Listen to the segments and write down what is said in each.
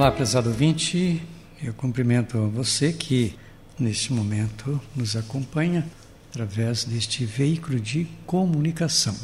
Olá, prezado ouvinte. Eu cumprimento você que neste momento nos acompanha através deste veículo de comunicação.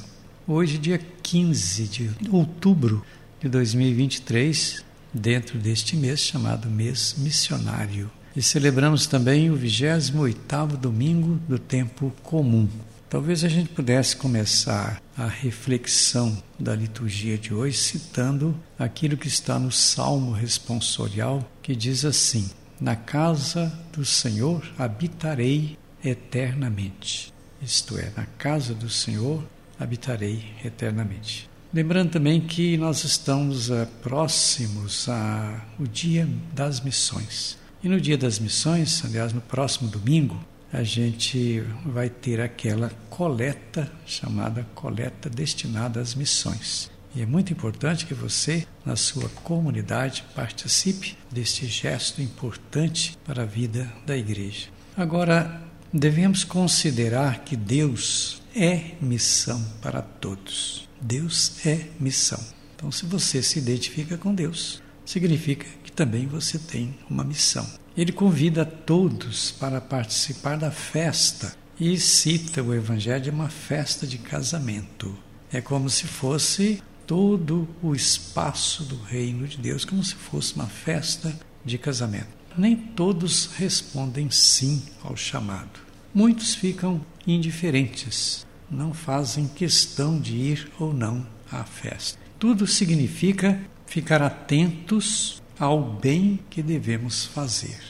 Hoje, dia 15 de outubro de 2023, dentro deste mês chamado Mês Missionário. E celebramos também o 28º domingo do tempo comum. Talvez a gente pudesse começar a reflexão da liturgia de hoje citando aquilo que está no Salmo responsorial, que diz assim: Na casa do Senhor habitarei eternamente. Isto é, na casa do Senhor habitarei eternamente. Lembrando também que nós estamos uh, próximos ao Dia das Missões. E no Dia das Missões, aliás, no próximo domingo, a gente vai ter aquela coleta chamada coleta destinada às missões. E é muito importante que você, na sua comunidade, participe deste gesto importante para a vida da igreja. Agora, devemos considerar que Deus é missão para todos. Deus é missão. Então, se você se identifica com Deus, significa também você tem uma missão. Ele convida todos para participar da festa e cita o Evangelho de uma festa de casamento. É como se fosse todo o espaço do reino de Deus, como se fosse uma festa de casamento. Nem todos respondem sim ao chamado. Muitos ficam indiferentes, não fazem questão de ir ou não à festa. Tudo significa ficar atentos ao bem que devemos fazer.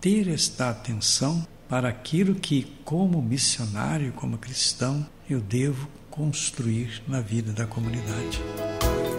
Ter esta atenção para aquilo que, como missionário, como cristão, eu devo construir na vida da comunidade.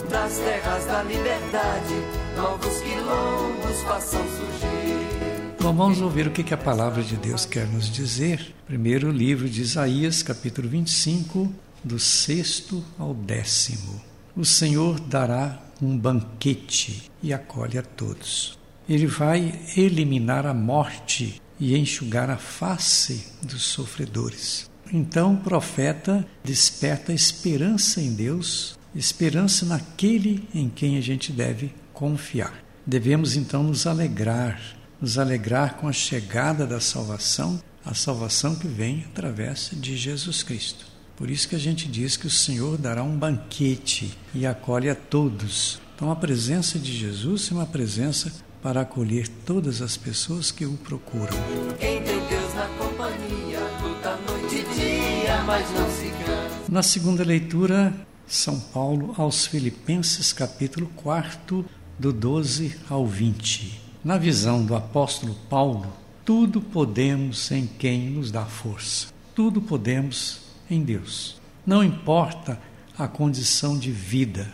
Das terras da liberdade, novos quilombos façam surgir. Bom, vamos ouvir o que a palavra de Deus quer nos dizer. Primeiro, livro de Isaías, capítulo 25, do sexto ao décimo. O Senhor dará um banquete e acolhe a todos. Ele vai eliminar a morte e enxugar a face dos sofredores. Então o profeta desperta esperança em Deus, esperança naquele em quem a gente deve confiar. Devemos então nos alegrar, nos alegrar com a chegada da salvação, a salvação que vem através de Jesus Cristo. Por isso que a gente diz que o Senhor dará um banquete e acolhe a todos. Então a presença de Jesus é uma presença para acolher todas as pessoas que o procuram. Quem tem Deus na companhia, luta noite e dia, mas não se cansa. Na segunda leitura, São Paulo aos Filipenses, capítulo 4, do 12 ao 20. Na visão do apóstolo Paulo, tudo podemos em quem nos dá força. Tudo podemos em Deus. Não importa a condição de vida,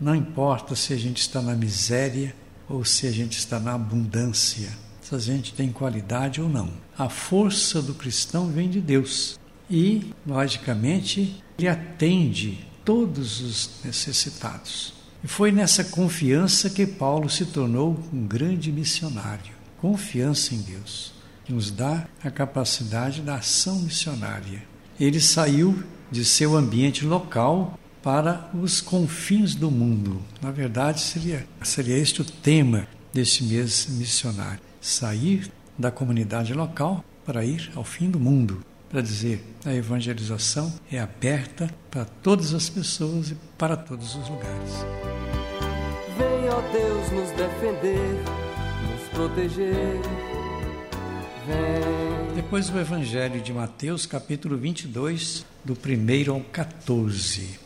não importa se a gente está na miséria ou se a gente está na abundância, se a gente tem qualidade ou não. A força do cristão vem de Deus e, logicamente, ele atende todos os necessitados. E foi nessa confiança que Paulo se tornou um grande missionário. Confiança em Deus, que nos dá a capacidade da ação missionária. Ele saiu de seu ambiente local para os confins do mundo. Na verdade, seria, seria este o tema deste mês missionário: sair da comunidade local para ir ao fim do mundo. Para dizer, a evangelização é aberta para todas as pessoas e para todos os lugares. Vem, ó Deus, nos defender, nos proteger. Depois o Evangelho de Mateus, capítulo 22, do 1 ao 14.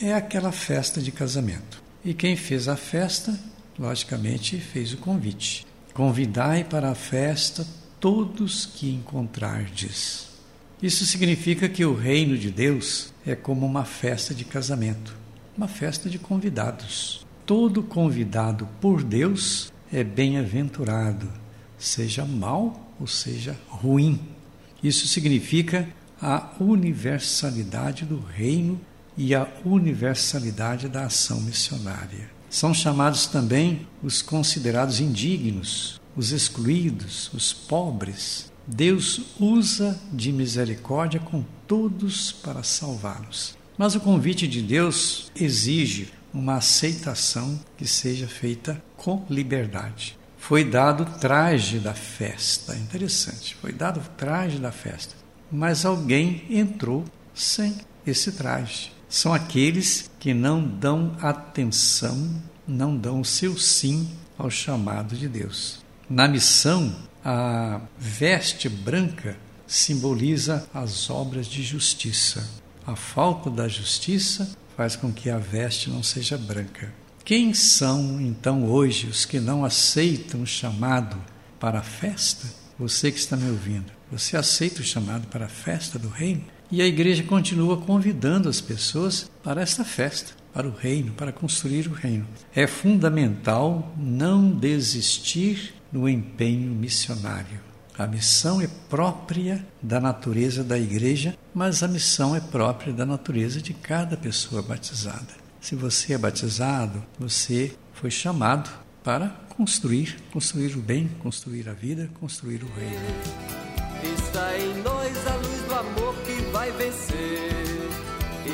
É aquela festa de casamento. E quem fez a festa, logicamente, fez o convite. Convidai para a festa todos que encontrardes. Isso significa que o reino de Deus é como uma festa de casamento, uma festa de convidados. Todo convidado por Deus é bem-aventurado, seja mal ou seja ruim. Isso significa a universalidade do reino e a universalidade da ação missionária. São chamados também os considerados indignos, os excluídos, os pobres. Deus usa de misericórdia com todos para salvá-los. Mas o convite de Deus exige uma aceitação que seja feita com liberdade. Foi dado o traje da festa, interessante, foi dado o traje da festa, mas alguém entrou sem esse traje. São aqueles que não dão atenção, não dão o seu sim ao chamado de Deus. Na missão, a veste branca simboliza as obras de justiça. A falta da justiça faz com que a veste não seja branca. Quem são então hoje os que não aceitam o chamado para a festa? Você que está me ouvindo, você aceita o chamado para a festa do reino? E a igreja continua convidando as pessoas para esta festa, para o reino, para construir o reino. É fundamental não desistir no empenho missionário. A missão é própria da natureza da igreja, mas a missão é própria da natureza de cada pessoa batizada. Se você é batizado, você foi chamado para construir, construir o bem, construir a vida, construir o reino. Está em nós a luz do amor que vai vencer.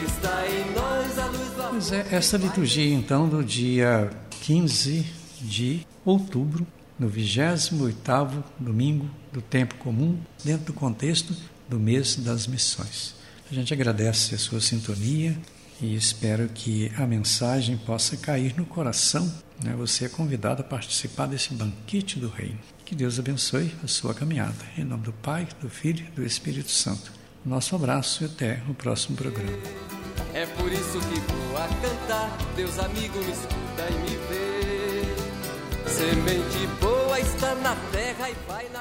Está em nós a luz do amor. Pois é, esta liturgia então do dia 15 de outubro no 28º domingo do tempo comum, dentro do contexto do mês das missões. A gente agradece a sua sintonia e espero que a mensagem possa cair no coração. Né? Você é convidado a participar desse banquete do Reino. Que Deus abençoe a sua caminhada. Em nome do Pai, do Filho e do Espírito Santo. Nosso abraço e até o próximo programa. É por isso que vou a cantar. Deus amigo me escuta e me vê. Semente boa está na terra e vai.